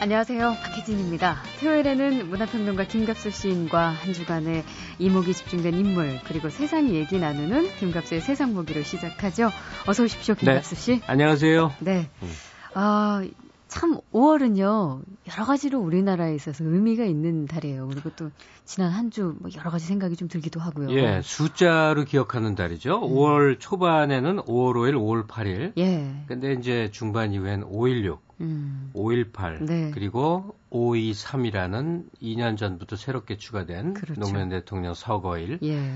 안녕하세요. 박혜진입니다. 토요일에는 문화평론가 김갑수 시인과 한 주간의 이목이 집중된 인물 그리고 세상 얘기 나누는 김갑수의 세상 보기로 시작하죠. 어서 오십시오, 김갑수 씨. 네. 안녕하세요. 네. 음. 아, 참 5월은요 여러 가지로 우리나라에 있어서 의미가 있는 달이에요. 그리고 또 지난 한 주 뭐 여러 가지 생각이 좀 들기도 하고요. 예, 숫자로 기억하는 달이죠. 음. 5월 초반에는 5월 5일, 5월 8일. 예. 근데 이제 중반 이후엔 516, 음. 518, 네. 그리고 523이라는 2년 전부터 새롭게 추가된 그렇죠. 노무현 대통령 서거일. 예.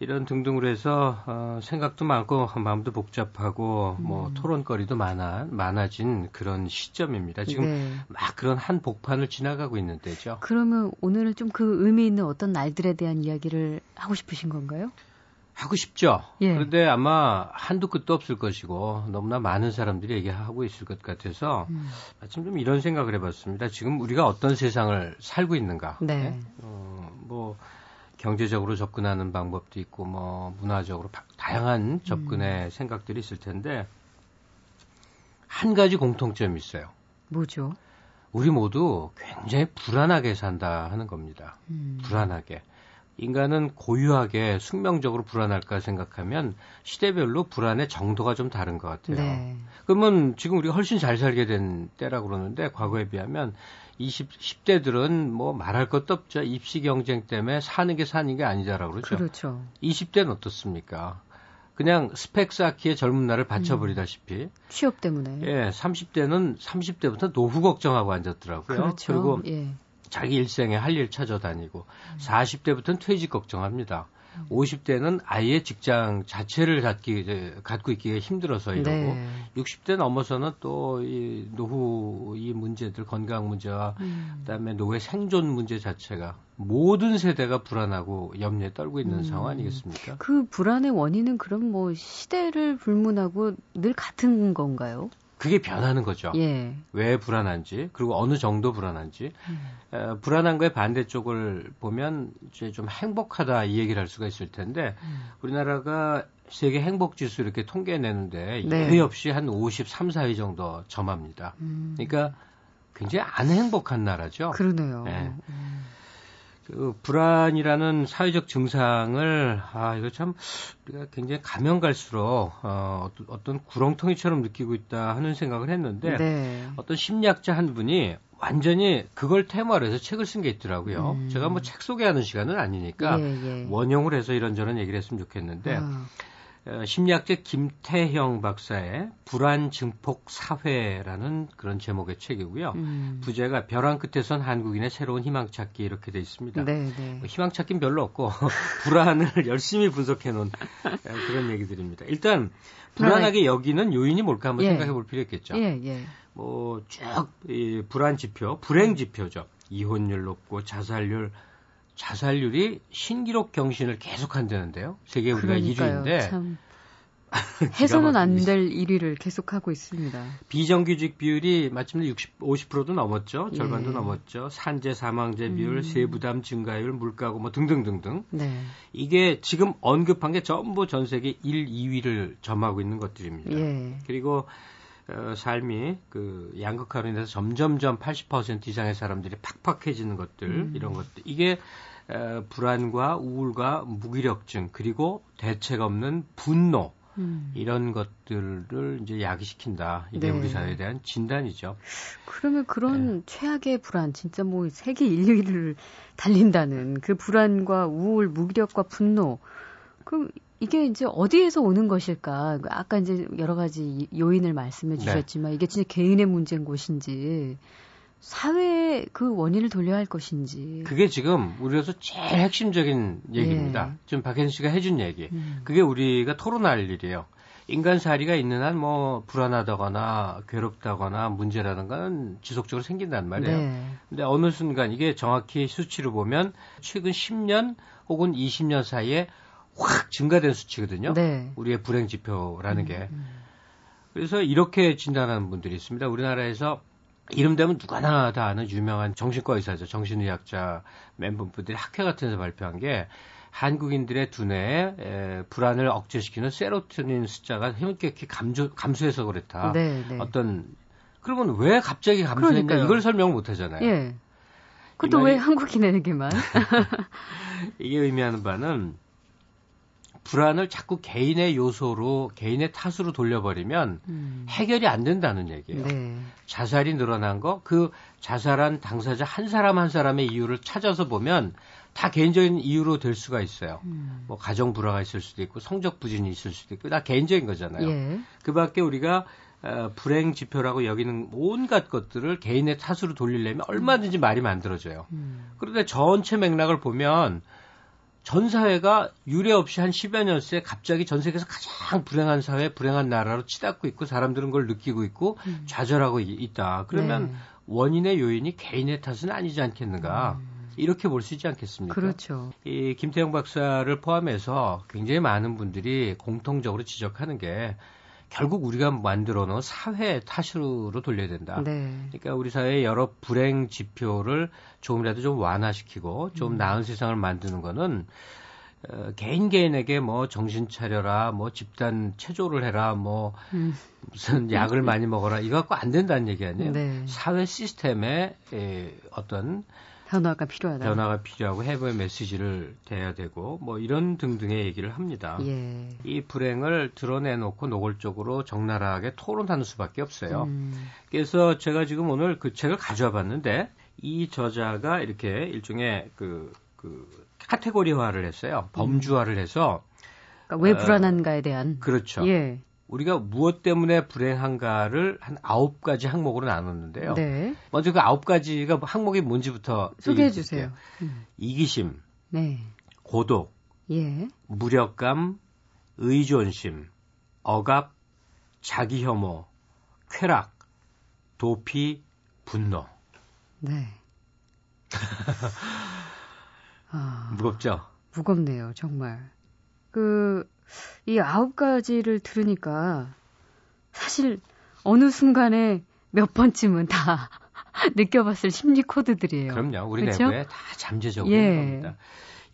이런 등등으로 해서 어, 생각도 많고 마음도 복잡하고 뭐 음. 뭐 토론거리도 많아 많아진 그런 시점입니다. 지금 네. 막 그런 한 복판을 지나가고 있는 때죠. 그러면 오늘은 좀 그 의미 있는 어떤 날들에 대한 이야기를 하고 싶으신 건가요? 하고 싶죠. 예. 그런데 아마 한두 끝도 없을 것이고 너무나 많은 사람들이 얘기하고 있을 것 같아서 음. 마침 좀 이런 생각을 해봤습니다. 지금 우리가 어떤 세상을 살고 있는가. 네. 네? 어, 뭐 경제적으로 접근하는 방법도 있고 뭐 문화적으로 다양한 접근의 음. 생각들이 있을 텐데 한 가지 공통점이 있어요. 뭐죠? 우리 모두 굉장히 불안하게 산다 하는 겁니다. 음. 불안하게. 인간은 고유하게 숙명적으로 불안할까 생각하면 시대별로 불안의 정도가 좀 다른 것 같아요. 네. 그러면 지금 우리가 훨씬 잘 살게 된 때라고 그러는데 과거에 비하면 20, 10대들은 뭐 말할 것도 없죠. 입시 경쟁 때문에 사는 게 사는 게 아니다라고 그러죠. 그렇죠. 20대는 어떻습니까? 그냥 스펙 쌓기에 젊은 날을 바쳐버리다시피. 음, 취업 때문에. 예, 30대는 30대부터 노후 걱정하고 앉았더라고요. 그렇죠. 그리고 예. 자기 일생에 할 일 찾아다니고 음. 40대부터는 퇴직 걱정합니다. 50대는 아예 직장 자체를 갖기, 갖고 있기가 힘들어서 이러고, 네. 60대 넘어서는 또 이 노후 이 문제들, 건강 문제와 음. 그다음에 노회 생존 문제 자체가 모든 세대가 불안하고 염려에 떨고 있는 음. 상황 아니겠습니까? 그 불안의 원인은 그럼 뭐 시대를 불문하고 늘 같은 건가요? 그게 변하는 거죠. 예. 왜 불안한지 그리고 어느 정도 불안한지 음. 어, 불안한 거의 반대쪽을 보면 이제 좀 행복하다 이 얘기를 할 수가 있을 텐데 음. 우리나라가 세계 행복 지수 이렇게 통계내는데 네. 예외 없이 한 53, 4위 정도 점합니다. 음. 그러니까 굉장히 안 행복한 나라죠. 그러네요. 네. 음. 그 불안이라는 사회적 증상을 아 이거 참 우리가 굉장히 가면 갈수록 어, 어떤 구렁텅이처럼 느끼고 있다 하는 생각을 했는데 네. 어떤 심리학자 한 분이 완전히 그걸 테마로 해서 책을 쓴 게 있더라고요. 음. 제가 뭐 책 소개하는 시간은 아니니까 예, 예. 원형을 해서 이런저런 얘기를 했으면 좋겠는데 아. 어, 심리학자 김태형 박사의 불안 증폭 사회라는 그런 제목의 책이고요. 음. 부제가 벼랑 끝에선 한국인의 새로운 희망 찾기 이렇게 돼 있습니다. 네, 네. 뭐 희망 찾기는 별로 없고 불안을 열심히 분석해 놓은 어, 그런 얘기들입니다. 일단 불안하게 여기는 요인이 뭘까 한번 예. 생각해 볼 필요 있겠죠. 예, 예. 뭐쭉 불안 지표, 불행 지표죠. 이혼율 높고 자살률 자살률이 신기록 경신을 계속 한다는데요. 세계 우리가 그러니까요. 1위인데 참. 해서는 안 될 1위를 계속하고 있습니다. 비정규직 비율이 마침내 60, 50%도 넘었죠. 절반도 예. 넘었죠. 산재 사망제 비율, 음. 세부담 증가율, 물가고 뭐 등등등등. 네. 이게 지금 언급한 게 전부 전 세계 1, 2위를 점하고 있는 것들입니다. 예. 그리고 어, 삶이 그 양극화로 인해서 점점점 80% 이상의 사람들이 팍팍해지는 것들 음. 이런 것들 이게 어, 불안과 우울과 무기력증 그리고 대책 없는 분노 음. 이런 것들을 이제 야기시킨다. 이게 네. 우리 사회에 대한 진단이죠. 그러면 그런 네. 최악의 불안, 진짜 뭐 세계 인류를 달린다는 그 불안과 우울, 무기력과 분노, 그럼 이게 이제 어디에서 오는 것일까? 아까 이제 여러 가지 요인을 말씀해 네. 주셨지만 네. 이게 진짜 개인의 문제인 것인지 사회의 그 원인을 돌려야 할 것인지. 그게 지금 우리로서 제일 핵심적인 얘기입니다. 예. 지금 박혜진 씨가 해준 얘기. 음. 그게 우리가 토론할 일이에요. 인간 사리가 있는 한 뭐 불안하다거나 괴롭다거나 문제라는 건 지속적으로 생긴단 말이에요. 네. 근데 어느 순간 이게 정확히 수치로 보면 최근 10년 혹은 20년 사이에 확 증가된 수치거든요. 네. 우리의 불행 지표라는 게. 음, 음. 그래서 이렇게 진단하는 분들이 있습니다. 우리나라에서 이름 되면 누가나 다 아는 유명한 정신과 의사죠. 정신의학자 멤버분들이 학회 같은 데서 발표한 게 한국인들의 두뇌에 에, 불안을 억제시키는 세로토닌 숫자가 감조, 감소해서 그렇다. 네, 네. 어떤 그러면 왜 갑자기 감소했냐. 이걸 설명 못 하잖아요. 예. 그것도 왜 한국인에게만? 이게 의미하는 바는 불안을 자꾸 개인의 요소로 개인의 탓으로 돌려버리면 음. 해결이 안 된다는 얘기예요. 네. 자살이 늘어난 거, 그 자살한 당사자 한 사람 한 사람의 이유를 찾아서 보면 다 개인적인 이유로 될 수가 있어요. 음. 뭐 가정 불화가 있을 수도 있고 성적 부진이 있을 수도 있고 다 개인적인 거잖아요. 예. 그밖에 우리가 어, 불행 지표라고 여기는 온갖 것들을 개인의 탓으로 돌리려면 얼마든지 말이 만들어져요. 음. 그런데 전체 맥락을 보면 전 사회가 유례 없이 한 10여 년 새 갑자기 전 세계에서 가장 불행한 사회, 불행한 나라로 치닫고 있고 사람들은 그걸 느끼고 있고 음. 좌절하고 있다. 그러면 네. 원인의 요인이 개인의 탓은 아니지 않겠는가. 음. 이렇게 볼 수 있지 않겠습니까? 그렇죠. 이 김태형 박사를 포함해서 굉장히 많은 분들이 공통적으로 지적하는 게 결국 우리가 만들어 놓은 사회 탓으로 돌려야 된다. 네. 그러니까 우리 사회의 여러 불행 지표를 조금이라도 좀 완화시키고 좀 음. 나은 세상을 만드는 거는 어, 개인 개인에게 뭐 정신 차려라, 뭐 집단 체조를 해라, 뭐 음. 무슨 약을 많이 먹어라 이거 갖고 안 된다는 얘기 아니에요. 네. 사회 시스템의 에, 어떤 변화가 필요하다. 변화가 필요하고 해외 메시지를 대야 되고 뭐 이런 등등의 얘기를 합니다. 예. 이 불행을 드러내놓고 노골적으로 적나라하게 토론하는 수밖에 없어요. 음. 그래서 제가 지금 오늘 그 책을 가져와 봤는데 이 저자가 이렇게 일종의 그, 그 카테고리화를 했어요. 범주화를 해서 그러니까 왜 어, 불안한가에 대한 그렇죠. 예. 우리가 무엇 때문에 불행한가를 한 아홉 가지 항목으로 나눴는데요. 네. 먼저 그 아홉 가지가 항목이 뭔지부터 소개해 주세요. 음. 이기심, 네. 고독, 예. 무력감, 의존심, 억압, 자기 혐오, 쾌락, 도피, 분노. 네. 아, 무겁죠? 무겁네요, 정말. 그, 이 아홉 가지를 들으니까 사실 어느 순간에 몇 번쯤은 다 느껴봤을 심리 코드들이에요. 그럼요. 우리 그렇죠? 내부에 다 잠재적으로 예. 겁니다.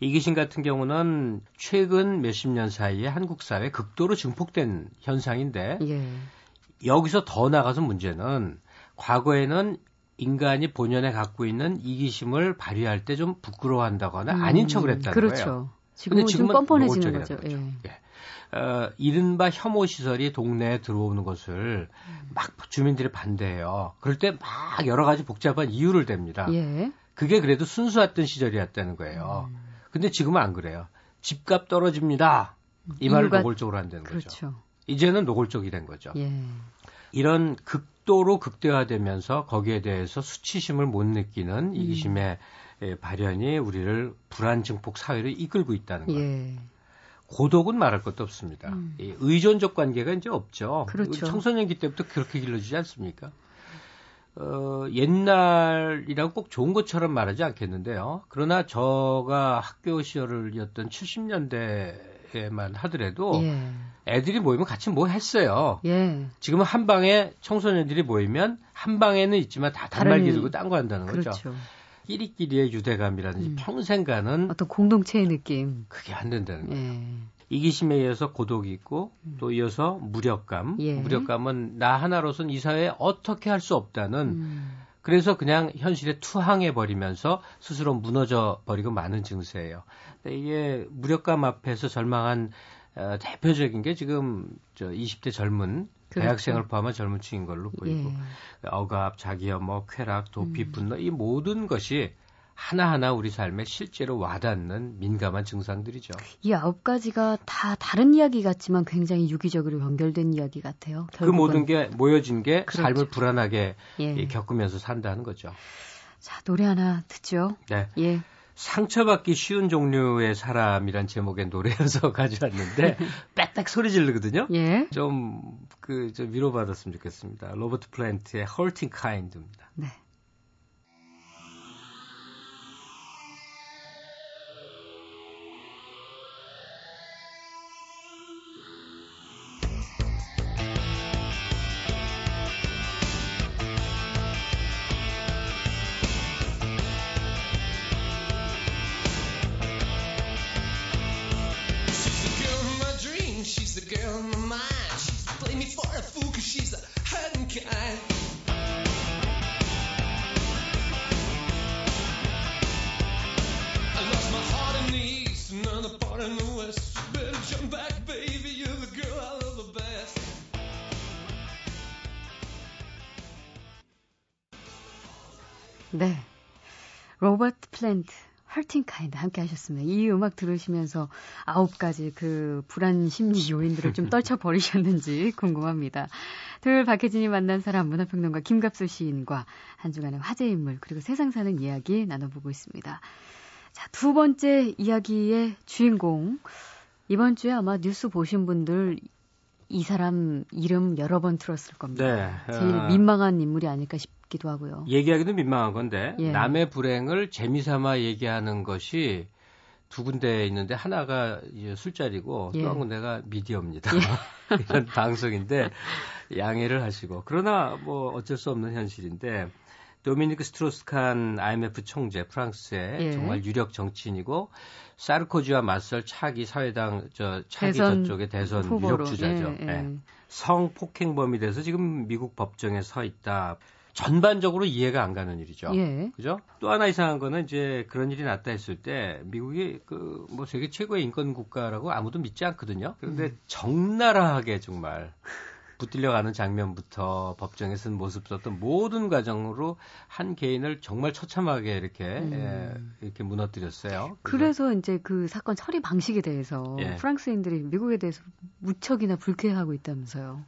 이기신 같은 경우는 최근 몇십 년 사이에 한국 사회에 극도로 증폭된 현상인데 예. 여기서 더 나가서 문제는 과거에는 인간이 본연에 갖고 있는 이기심을 발휘할 때 좀 부끄러워한다거나 음, 아닌 척을 했다는 그렇죠. 거예요. 지금은 좀 뻔뻔해지는 거죠. 거죠. 예. 예. 어, 이른바 혐오 시설이 동네에 들어오는 것을 막 주민들이 반대해요. 그럴 때 막 여러 가지 복잡한 이유를 댑니다. 예. 그게 그래도 순수했던 시절이었다는 거예요. 음. 근데 지금은 안 그래요. 집값 떨어집니다. 이 말을 이유가... 노골적으로 한다는 그렇죠. 거죠. 이제는 노골적이 된 거죠. 예. 이런 극도로 극대화되면서 거기에 대해서 수치심을 못 느끼는 음. 이기심의 발현이 우리를 불안 증폭 사회로 이끌고 있다는 거예요. 예. 고독은 말할 것도 없습니다. 음. 이 의존적 관계가 이제 없죠. 그렇죠. 청소년기 때부터 그렇게 길러지지 않습니까? 어, 옛날이라고 꼭 좋은 것처럼 말하지 않겠는데요. 그러나 저가 학교 시절이었던 70년대에만 하더라도 예. 애들이 모이면 같이 뭐 했어요. 예. 지금은 한 방에 청소년들이 모이면 한 방에는 있지만 다 단말기 들고 딴 거 한다는 거죠. 그렇죠. 끼리끼리의 유대감이라든지 음. 평생 가는 어떤 공동체의 느낌. 그게 안 된다는 거예요. 예. 이기심에 이어서 고독이 있고 음. 또 이어서 무력감. 예. 무력감은 나 하나로서는 이 사회에 어떻게 할 수 없다는 음. 그래서 그냥 현실에 투항해 버리면서 스스로 무너져 버리고 많은 증세예요. 이게 무력감 앞에서 절망한 어, 대표적인 게 지금 저 20대 젊은 그렇죠. 대학생을 포함한 젊은 층인 걸로 보이고 예. 억압, 자기혐오, 쾌락, 도피, 음. 분노 이 모든 것이 하나하나 우리 삶에 실제로 와닿는 민감한 증상들이죠. 이 아홉 가지가 다 다른 이야기 같지만 굉장히 유기적으로 연결된 이야기 같아요. 그 모든 게 모여진 게 그렇죠. 삶을 불안하게 예. 겪으면서 산다는 거죠. 자, 노래 하나 듣죠. 네. 예. 상처받기 쉬운 종류의 사람이란 제목의 노래여서 가져왔는데 빽빽 소리 지르거든요. 예. 좀그 좀 위로받았으면 좋겠습니다. 로버트 플랜트의 Hurting Kind입니다. 네. she's the girl in my mind. She's playing me for a fool cause she's the hurting kind. I lost my heart in the east, another part in the west. You better jump back, baby, you're the girl I love the best. 네. 로버트 플랜트 헐팅 카인드 함께 하셨습니다. 이 음악 들으시면서 아홉 가지 그 불안 심리 요인들을 좀 떨쳐버리셨는지 궁금합니다. 토요일 박혜진이 만난 사람 문화평론가 김갑수 시인과 한 주간의 화제 인물 그리고 세상 사는 이야기 나눠보고 있습니다. 자, 두 번째 이야기의 주인공. 이번 주에 아마 뉴스 보신 분들 이 사람 이름 여러 번 들었을 겁니다. 네. 제일 아. 민망한 인물이 아닐까 싶기도 하고요. 얘기하기도 민망한 건데 예. 남의 불행을 재미삼아 얘기하는 것이 두 군데 있는데 하나가 술자리고 예. 또한 군데가 미디어입니다. 예. 이런 방송인데 양해를 하시고 그러나 뭐 어쩔 수 없는 현실인데 도미니크 스트로스칸 IMF 총재 프랑스의 예. 정말 유력 정치인이고 사르코지와 맞설 차기 사회당 저 차기 대선 저쪽의 대선 후보로. 유력 주자죠. 예, 예. 네. 성폭행범이 돼서 지금 미국 법정에 서 있다. 전반적으로 이해가 안 가는 일이죠. 예. 그죠? 또 하나 이상한 거는 이제 그런 일이 났다 했을 때 미국이 그 뭐 세계 최고의 인권 국가라고 아무도 믿지 않거든요. 그런데 음. 적나라하게 정말 붙들려가는 장면부터 법정에 쓴 모습부터 모든 과정으로 한 개인을 정말 처참하게 이렇게 음. 예, 이렇게 무너뜨렸어요. 그래서, 그래서 이제 그 사건 처리 방식에 대해서 예. 프랑스인들이 미국에 대해서 무척이나 불쾌해하고 있다면서요.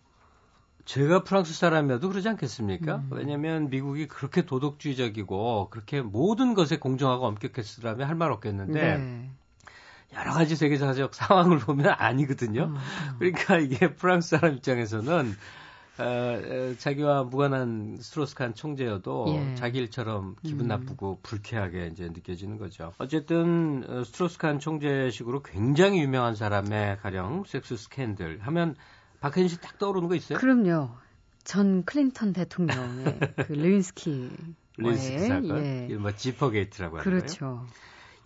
제가 프랑스 사람이어도 그러지 않겠습니까? 음. 왜냐하면 미국이 그렇게 도덕주의적이고 그렇게 모든 것에 공정하고 엄격했더라면 할 말 없겠는데 네. 여러 가지 세계사적 상황을 보면 아니거든요. 음, 음. 그러니까 이게 프랑스 사람 입장에서는 어, 어, 자기와 무관한 스트로스칸 총재여도 예. 자기 일처럼 기분 음. 나쁘고 불쾌하게 이제 느껴지는 거죠. 어쨌든 어, 스트로스칸 총재식으로 굉장히 유명한 사람의 가령 섹스 스캔들 하면 박혜진 씨 딱 떠오르는 거 있어요? 그럼요. 전 클린턴 대통령의 그 레윈스키 레윈스키 사건, 예. 뭐 지퍼게이트라고 하는 그렇죠. 거예요.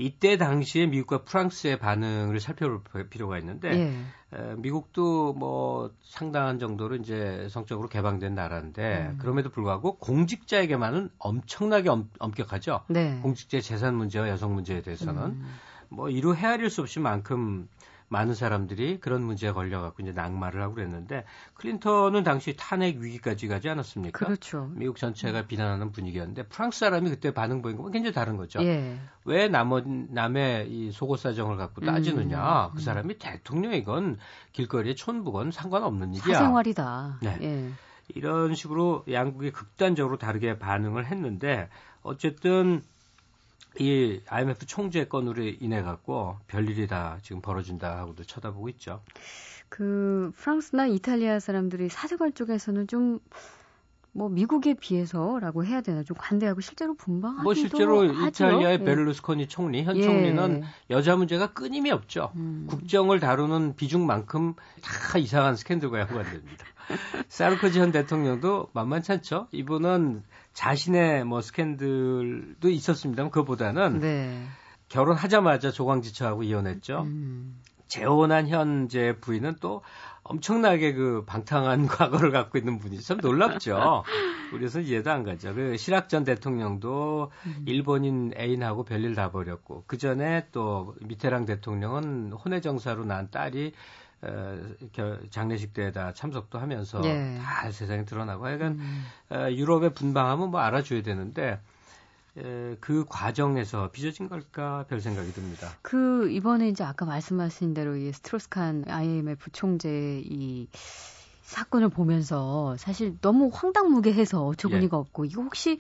이때 당시에 미국과 프랑스의 반응을 살펴볼 필요가 있는데 예. 에, 미국도 뭐 상당한 정도로 이제 성적으로 개방된 나라인데 음. 그럼에도 불구하고 공직자에게만은 엄청나게 엄, 격하죠 네. 공직자의 재산 문제와 여성 문제에 대해서는 음. 뭐 이루 헤아릴 수 없이 만큼 많은 사람들이 그런 문제에 걸려갖고 이제 낙마를 하고 그랬는데 클린턴은 당시 탄핵 위기까지 가지 않았습니까? 그렇죠. 미국 전체가 비난하는 분위기였는데 프랑스 사람이 그때 반응 보인 건 굉장히 다른 거죠. 예. 왜 남의, 남의 이 속옷 사정을 갖고 따지느냐? 음, 그 사람이 대통령이건 길거리에 촌부건 상관없는 일이야. 사생활이다. 네. 예. 이런 식으로 양국이 극단적으로 다르게 반응을 했는데 어쨌든 이 IMF 총재 건으로 인해 갖고 별일이 다 지금 벌어진다 하고도 쳐다보고 있죠. 그 프랑스나 이탈리아 사람들이 사생활 쪽에서는 좀 뭐 미국에 비해서라고 해야 되나 좀 관대하고 실제로 분방하기도 뭐 실제로 하죠. 이탈리아의 예. 베를루스코니 총리 현 예. 총리는 여자 문제가 끊임이 없죠. 음. 국정을 다루는 비중만큼 다 이상한 스캔들과 연관됩니다. 사르코지 현 대통령도 만만찮죠. 이분은 자신의 뭐 스캔들도 있었습니다만 그것보다는 네. 결혼하자마자 조광지처하고 이혼했죠. 음. 재혼한 현재 부인은 또 엄청나게 그 방탕한 과거를 갖고 있는 분이 참 놀랍죠. 그래서 이해도 안 가죠. 그 시락 전 대통령도 음. 일본인 애인하고 별일 다 버렸고 그 전에 또 미테랑 대통령은 혼외 정사로 난 딸이 어, 장례식 때에다 참석도 하면서 예. 다 세상에 드러나고 하여간 음. 어, 유럽의 분방함은 뭐 알아줘야 되는데 에, 그 과정에서 빚어진 걸까 별 생각이 듭니다. 그 이번에 이제 아까 말씀하신 대로 이 스트로스칸 IMF 총재 이 사건을 보면서 사실 너무 황당무계해서 어처구니가 예. 없고 이거 혹시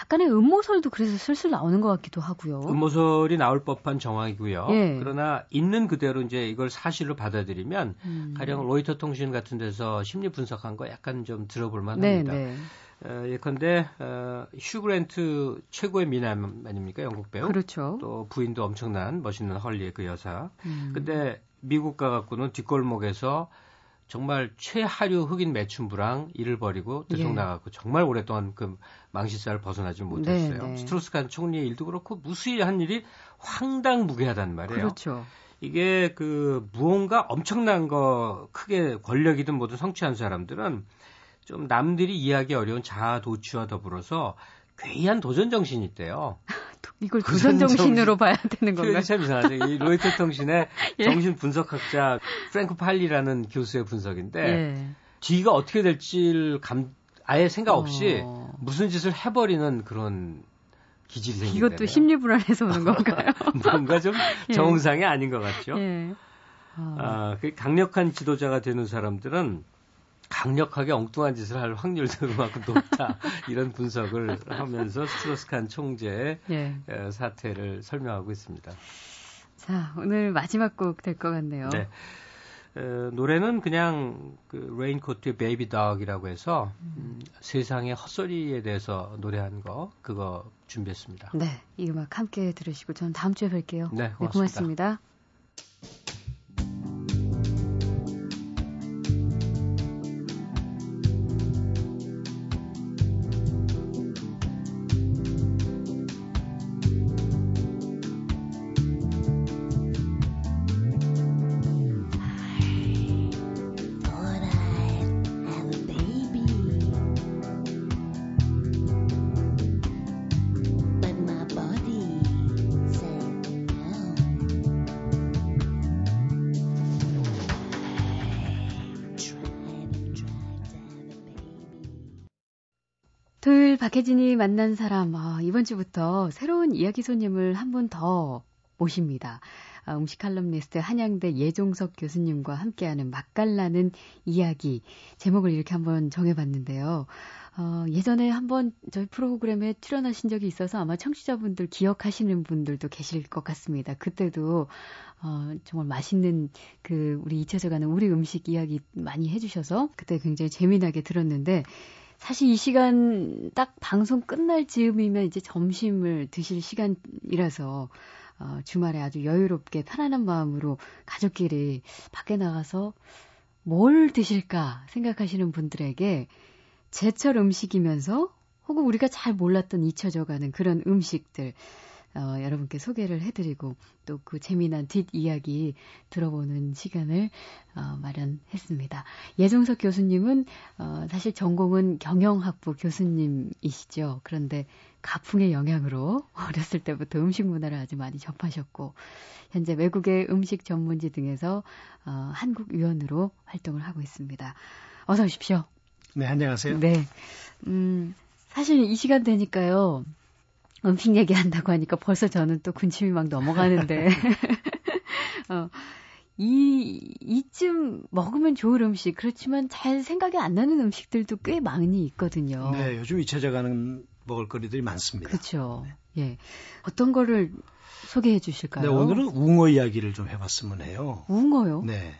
약간의 음모설도 그래서 슬슬 나오는 것 같기도 하고요. 음모설이 나올 법한 정황이고요. 예. 그러나 있는 그대로 이제 이걸 사실로 받아들이면 음. 가령 로이터 통신 같은 데서 심리 분석한 거 약간 좀 들어볼 만합니다. 네, 네. 어, 예컨대 어, 휴그랜트 최고의 미남 아닙니까 영국 배우? 그렇죠. 또 부인도 엄청난 멋있는 헐리의 그 여사. 음. 근데 미국 가갖고는 뒷골목에서 정말 최하류 흑인 매춘부랑 일을 벌이고 들쑥나가고 예. 정말 오랫동안 그 망신살을 벗어나지 못했어요. 네, 네. 스트로스칸 총리의 일도 그렇고 무수히한 일이 황당무계하단 말이에요. 그렇죠. 이게 그 무언가 엄청난 거 크게 권력이든 뭐든 성취한 사람들은 좀 남들이 이해하기 어려운 자아 도취와 더불어서 괴이한 도전 정신이 있대요. 이걸 도전 정신으로 봐야 되는 건가요? 참 이상하죠. 이 로이터 통신의 예. 정신 분석학자 프랭크 팔리라는 교수의 분석인데 예. 뒤가 어떻게 될지 감 아예 생각 없이 어... 무슨 짓을 해버리는 그런 기질이 생긴다. 이것도 심리 불안해서 오는 건가요? 뭔가 좀 예. 정상이 아닌 것 같죠. 예. 아, 아그 강력한 지도자가 되는 사람들은 강력하게 엉뚱한 짓을 할 확률도 그만큼 높다 이런 분석을 하면서 스트로스칸 총재의 예. 사태를 설명하고 있습니다. 자 오늘 마지막 곡 될 것 같네요. 네. 에, 노래는 그냥 그 레인코트의 베이비 덕이라고 해서 음, 세상의 헛소리에 대해서 노래한 거 그거 준비했습니다. 네, 이 음악 함께 들으시고 저는 다음 주에 뵐게요. 네, 고맙습니다. 네, 고맙습니다. 박혜진이 만난 사람, 아, 이번 주부터 새로운 이야기 손님을 한 분 더 모십니다. 아, 음식 칼럼니스트 한양대 예종석 교수님과 함께하는 맛깔나는 이야기. 제목을 이렇게 한번 정해봤는데요. 어, 예전에 한번 저희 프로그램에 출연하신 적이 있어서 아마 청취자분들 기억하시는 분들도 계실 것 같습니다. 그때도 어, 정말 맛있는 그 우리 잊혀져가는 우리 음식 이야기 많이 해주셔서 그때 굉장히 재미나게 들었는데 사실 이 시간 딱 방송 끝날 즈음이면 이제 점심을 드실 시간이라서 어, 주말에 아주 여유롭게 편안한 마음으로 가족끼리 밖에 나가서 뭘 드실까 생각하시는 분들에게 제철 음식이면서 혹은 우리가 잘 몰랐던 잊혀져가는 그런 음식들 어, 여러분께 소개를 해드리고 또 그 재미난 뒷이야기 들어보는 시간을 어, 마련했습니다. 예종석 교수님은 어, 사실 전공은 경영학부 교수님이시죠. 그런데 가풍의 영향으로 어렸을 때부터 음식 문화를 아주 많이 접하셨고 현재 외국의 음식 전문지 등에서 어, 한국 위원으로 활동을 하고 있습니다. 어서 오십시오. 네, 안녕하세요. 네. 음, 사실 이 시간 되니까요. 음식 얘기한다고 하니까 벌써 저는 또 군침이 막 넘어가는데. 어, 이, 이쯤 먹으면 좋을 음식, 그렇지만 잘 생각이 안 나는 음식들도 꽤 많이 있거든요. 네, 요즘 잊혀져가는 먹을거리들이 많습니다. 그렇죠. 네. 예. 어떤 거를 소개해 주실까요? 네, 오늘은 웅어 이야기를 좀 해봤으면 해요. 웅어요? 네.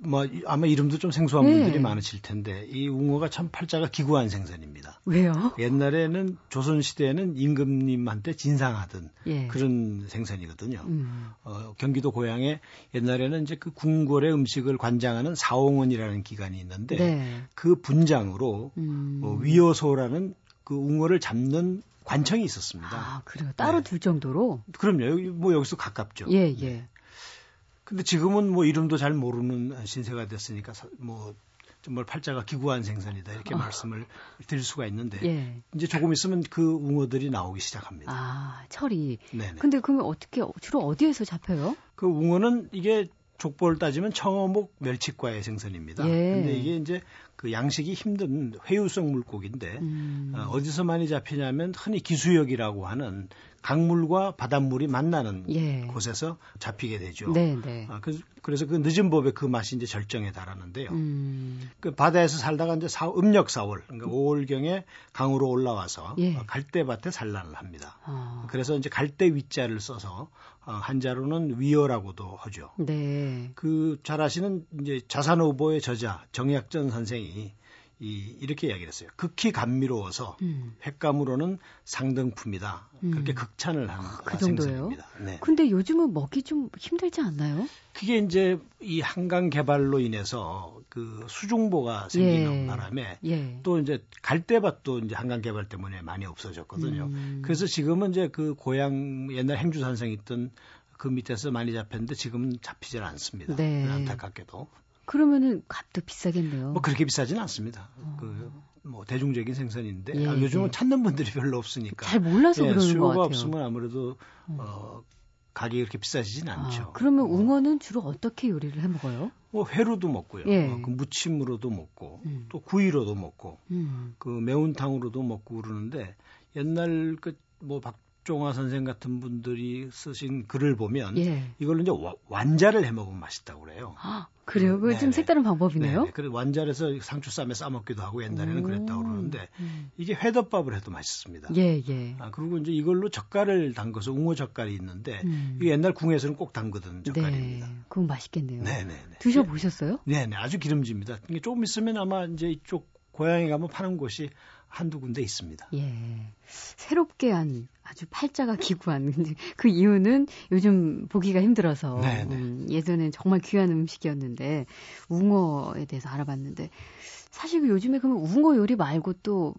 뭐 아마 이름도 좀 생소한 네. 분들이 많으실 텐데 이 웅어가 참 팔자가 기구한 생선입니다. 왜요? 옛날에는 조선 시대에는 임금님한테 진상하던 예. 그런 생선이거든요. 음. 어, 경기도 고향에 옛날에는 이제 그 궁궐의 음식을 관장하는 사홍원이라는 기관이 있는데 네. 그 분장으로 음. 어, 위어소라는 그 웅어를 잡는 관청이 있었습니다. 아, 그래요? 따로 네. 둘 정도로? 그럼요. 뭐 여기서 가깝죠. 예, 예. 네. 근데 지금은 뭐 이름도 잘 모르는 신세가 됐으니까 뭐 정말 팔자가 기구한 생선이다 이렇게 어. 말씀을 드릴 수가 있는데 예. 이제 조금 있으면 그 웅어들이 나오기 시작합니다. 아 철이. 네네. 근데 그러면 어떻게 주로 어디에서 잡혀요? 그 웅어는 이게 족보를 따지면 청어목 멸치과의 생선입니다. 예. 근데 이게 이제 그 양식이 힘든 회유성 물고기인데 음. 어, 어디서 많이 잡히냐면 흔히 기수역이라고 하는 강물과 바닷물이 만나는 예. 곳에서 잡히게 되죠. 네, 네. 아, 그, 래서 그 늦은 법에 그 맛이 이제 절정에 달하는데요. 음. 그 바다에서 살다가 이제 사, 음력 4월, 그러니까 5월경에 강으로 올라와서 예. 어, 갈대밭에 산란을 합니다. 아. 그래서 이제 갈대 위자를 써서 어, 한자로는 위어라고도 하죠. 네. 그 잘 아시는 이제 자산 오보의 저자 정약전 선생이 이, 이렇게 이야기를 했어요. 극히 감미로워서 음. 횟감으로는 상등품이다. 음. 그렇게 극찬을 한 아, 그 생선입니다. 네. 근데 요즘은 먹기 좀 힘들지 않나요? 그게 이제 이 한강 개발로 인해서 그 수중보가 생기는 예. 바람에 예. 또 이제 갈대밭도 이제 한강 개발 때문에 많이 없어졌거든요. 음. 그래서 지금은 이제 그 고향 옛날 행주산성 있던 그 밑에서 많이 잡혔는데 지금은 잡히질 않습니다. 네. 안타깝게도. 그러면은 값도 비싸겠네요. 뭐 그렇게 비싸지는 않습니다. 어. 그뭐 대중적인 생선인데 예, 아, 요즘은 예. 찾는 분들이 별로 없으니까 잘 몰라서 예, 그러는 수요가 것 같아요. 없으면 아무래도 어, 어 가격이 그렇게 비싸지진 아, 않죠. 그러면 어. 웅어는 주로 어떻게 요리를 해 먹어요? 뭐 회로도 먹고요. 예. 어, 그 무침으로도 먹고 음. 또 구이로도 먹고 음. 그 매운탕으로도 먹고 그러는데 옛날 그뭐 박 종화 선생 같은 분들이 쓰신 글을 보면 예. 이걸로 이제 완자를 해 먹으면 맛있다고 그래요. 아, 그래요? 그 좀 색다른 방법이네요. 네. 그래 완자에서 상추쌈에 싸 먹기도 하고 옛날에는 오. 그랬다고 그러는데 음. 이게 회덮밥을 해도 맛있습니다. 예, 예. 아, 그리고 이제 이걸로 젓갈을 담궈서 웅어 젓갈이 있는데 음. 이게 옛날 궁에서는 꼭 담그던 젓갈입니다. 네. 그건 맛있겠네요. 네, 네, 네. 드셔 보셨어요? 네, 네. 아주 기름집니다. 이게 조금 있으면 아마 이제 이쪽 고향에 가면 파는 곳이 한두 군데 있습니다. 예. 새롭게 한 아주 팔자가 기구한 그 이유는 요즘 보기가 힘들어서 네, 네. 음, 예전엔 정말 귀한 음식이었는데 웅어에 대해서 알아봤는데 사실 요즘에 그러면 웅어 요리 말고 또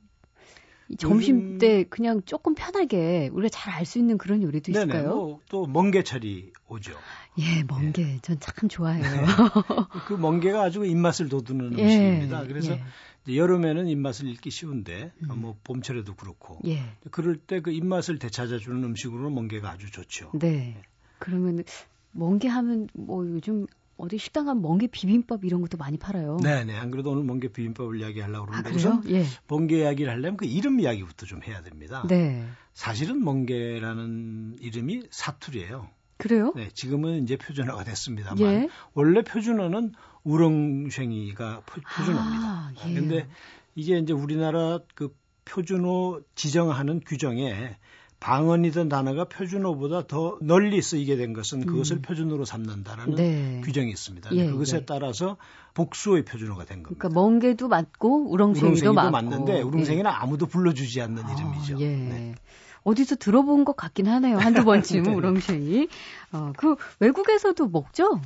점심 때 그냥 조금 편하게 우리가 잘 알 수 있는 그런 요리도 있을까요? 뭐, 또 멍게철이 오죠. 예, 멍게 예. 전참 좋아해요. 네. 그 멍게가 아주 입맛을 돋우는 예, 음식입니다. 그래서 예. 여름에는 입맛을 잃기 쉬운데 음. 뭐 봄철에도 그렇고 예. 그럴 때 그 입맛을 되찾아주는 음식으로 멍게가 아주 좋죠. 네. 예. 그러면 멍게 하면 뭐 요즘 어디 식당 가면 멍게 비빔밥 이런 것도 많이 팔아요. 네 네. 안 그래도 오늘 멍게 비빔밥을 이야기하려고 그러는데 아, 우선 예. 멍게 이야기를 하려면 그 이름 이야기부터 좀 해야 됩니다. 네. 사실은 멍게라는 이름이 사투리예요. 그래요? 네, 지금은 이제 표준어가 됐습니다만 예. 원래 표준어는 우렁쉥이가 표준어입니다. 아, 예. 근데 이게 이제 우리나라 그 표준어 지정하는 규정에 방언이던 단어가 표준어보다 더 널리 쓰이게 된 것은 그것을 음. 표준어로 삼는다라는 네. 규정이 있습니다. 예, 그것에 예. 따라서 복수의 표준어가 된 겁니다. 그러니까 멍게도 맞고 우렁생이도 맞고. 맞는데 우렁생이는 예. 아무도 불러주지 않는 아, 이름이죠. 예. 네. 어디서 들어본 것 같긴 하네요. 한두 번쯤 네. 우렁생이. 어, 그 외국에서도 먹죠?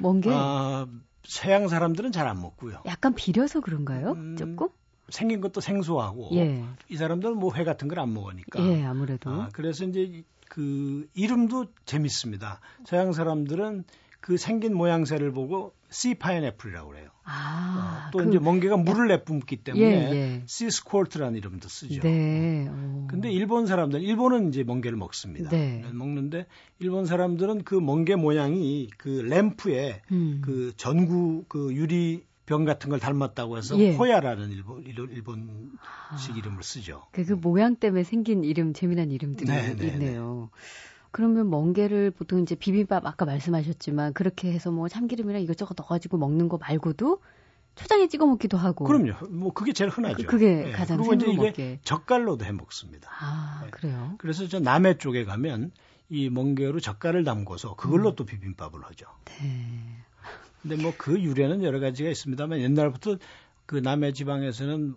멍게. 아, 서양 사람들은 잘 안 먹고요. 약간 비려서 그런가요? 음, 조금? 생긴 것도 생소하고 예. 이 사람들은 뭐 회 같은 걸 안 먹으니까. 예, 아무래도. 아, 그래서 이제 그 이름도 재밌습니다. 서양 사람들은 그 생긴 모양새를 보고 sea pineapple이라고 그래요. 아, 어, 또 그, 이제 멍게가 물을 내뿜기 때문에 예, 예. sea squirt라는 이름도 쓰죠. 네. 어. 근데 일본 사람들 일본은 이제 멍게를 먹습니다. 네. 먹는데 일본 사람들은 그 멍게 모양이 그 램프에 음. 그 전구 그 유리 병 같은 걸 닮았다고 해서 예. 호야라는 일본 일본 식 아, 이름을 쓰죠. 그, 그 모양 때문에 생긴 이름 재미난 이름들이 네, 네, 있네요. 그러면 멍게를 보통 이제 비빔밥 아까 말씀하셨지만 그렇게 해서 뭐 참기름이랑 이것저것 넣어가지고 먹는 거 말고도 초장에 찍어 먹기도 하고. 그럼요. 뭐 그게 제일 흔하죠. 그, 게 네. 가장 그리고 이제 이게 먹게. 젓갈로도 해 먹습니다. 아 네. 그래요. 그래서 저 남해 쪽에 가면 이 멍게로 젓갈을 담궈서 그걸로 음. 또 비빔밥을 하죠. 네. 근데 뭐 그 유래는 여러 가지가 있습니다만 옛날부터 그 남해 지방에서는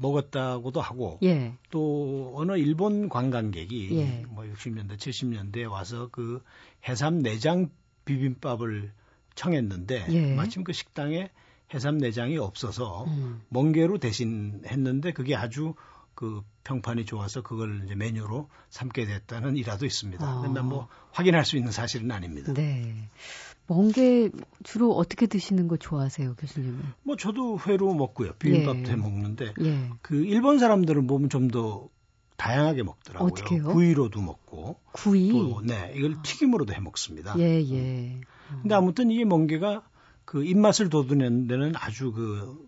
먹었다고도 하고 예. 또 어느 일본 관광객이 예. 뭐 60년대 70년대에 와서 그 해삼 내장 비빔밥을 청했는데 예. 마침 그 식당에 해삼 내장이 없어서 음. 멍게로 대신 했는데 그게 아주 그 평판이 좋아서 그걸 이제 메뉴로 삼게 됐다는 일화도 있습니다. 아. 그런데 뭐 확인할 수 있는 사실은 아닙니다. 네. 멍게 주로 어떻게 드시는 거 좋아하세요, 교수님은? 뭐 저도 회로 먹고요. 비빔밥도 예. 해 먹는데 예. 그 일본 사람들은 보면 좀 더 다양하게 먹더라고요. 어떻게요? 구이로도 먹고 구이 또, 네 이걸 튀김으로도 해 먹습니다. 예 예. 음. 근데 아무튼 이게 멍게가 그 입맛을 돋우는 데는 아주 그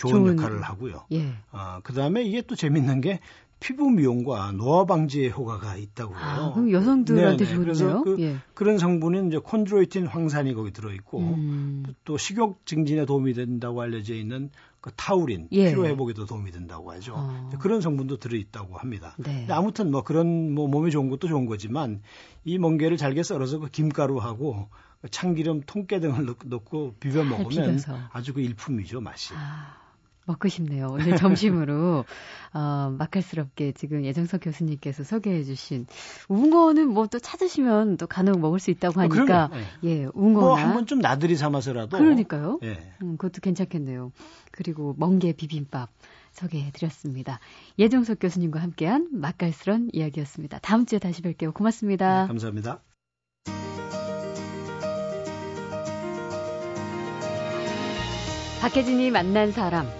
좋은, 좋은 역할을 하고요. 예. 아, 그 다음에 이게 또 재밌는 게 피부 미용과 노화 방지에 효과가 있다고 해요. 아, 그럼 여성들한테 좋은데요? 그래서 그, 예. 그런 성분은 이제 콘드로이틴 황산이 거기 들어 있고 음. 또 식욕 증진에 도움이 된다고 알려져 있는 그 타우린 예. 피로 회복에도 도움이 된다고 하죠. 어. 그런 성분도 들어 있다고 합니다. 네. 아무튼 뭐 그런 뭐 몸에 좋은 것도 좋은 거지만 이 멍게를 잘게 썰어서 그 김가루하고 참기름, 통깨 등을 넣고 비벼 먹으면 비벼서. 아주 그 일품이죠 맛이. 아. 먹고 싶네요. 오늘 점심으로 어, 맛깔스럽게 지금 예정석 교수님께서 소개해 주신 웅어는 뭐 또 찾으시면 또 간혹 먹을 수 있다고 아, 하니까 어, 네. 예, 웅어나 뭐 한번 좀 나들이 삼아서라도 그러니까요. 예. 음, 그것도 괜찮겠네요. 그리고 멍게 비빔밥 소개해 드렸습니다. 예정석 교수님과 함께한 맛깔스런 이야기였습니다. 다음 주에 다시 뵐게요. 고맙습니다. 네, 감사합니다. 박혜진이 만난 사람.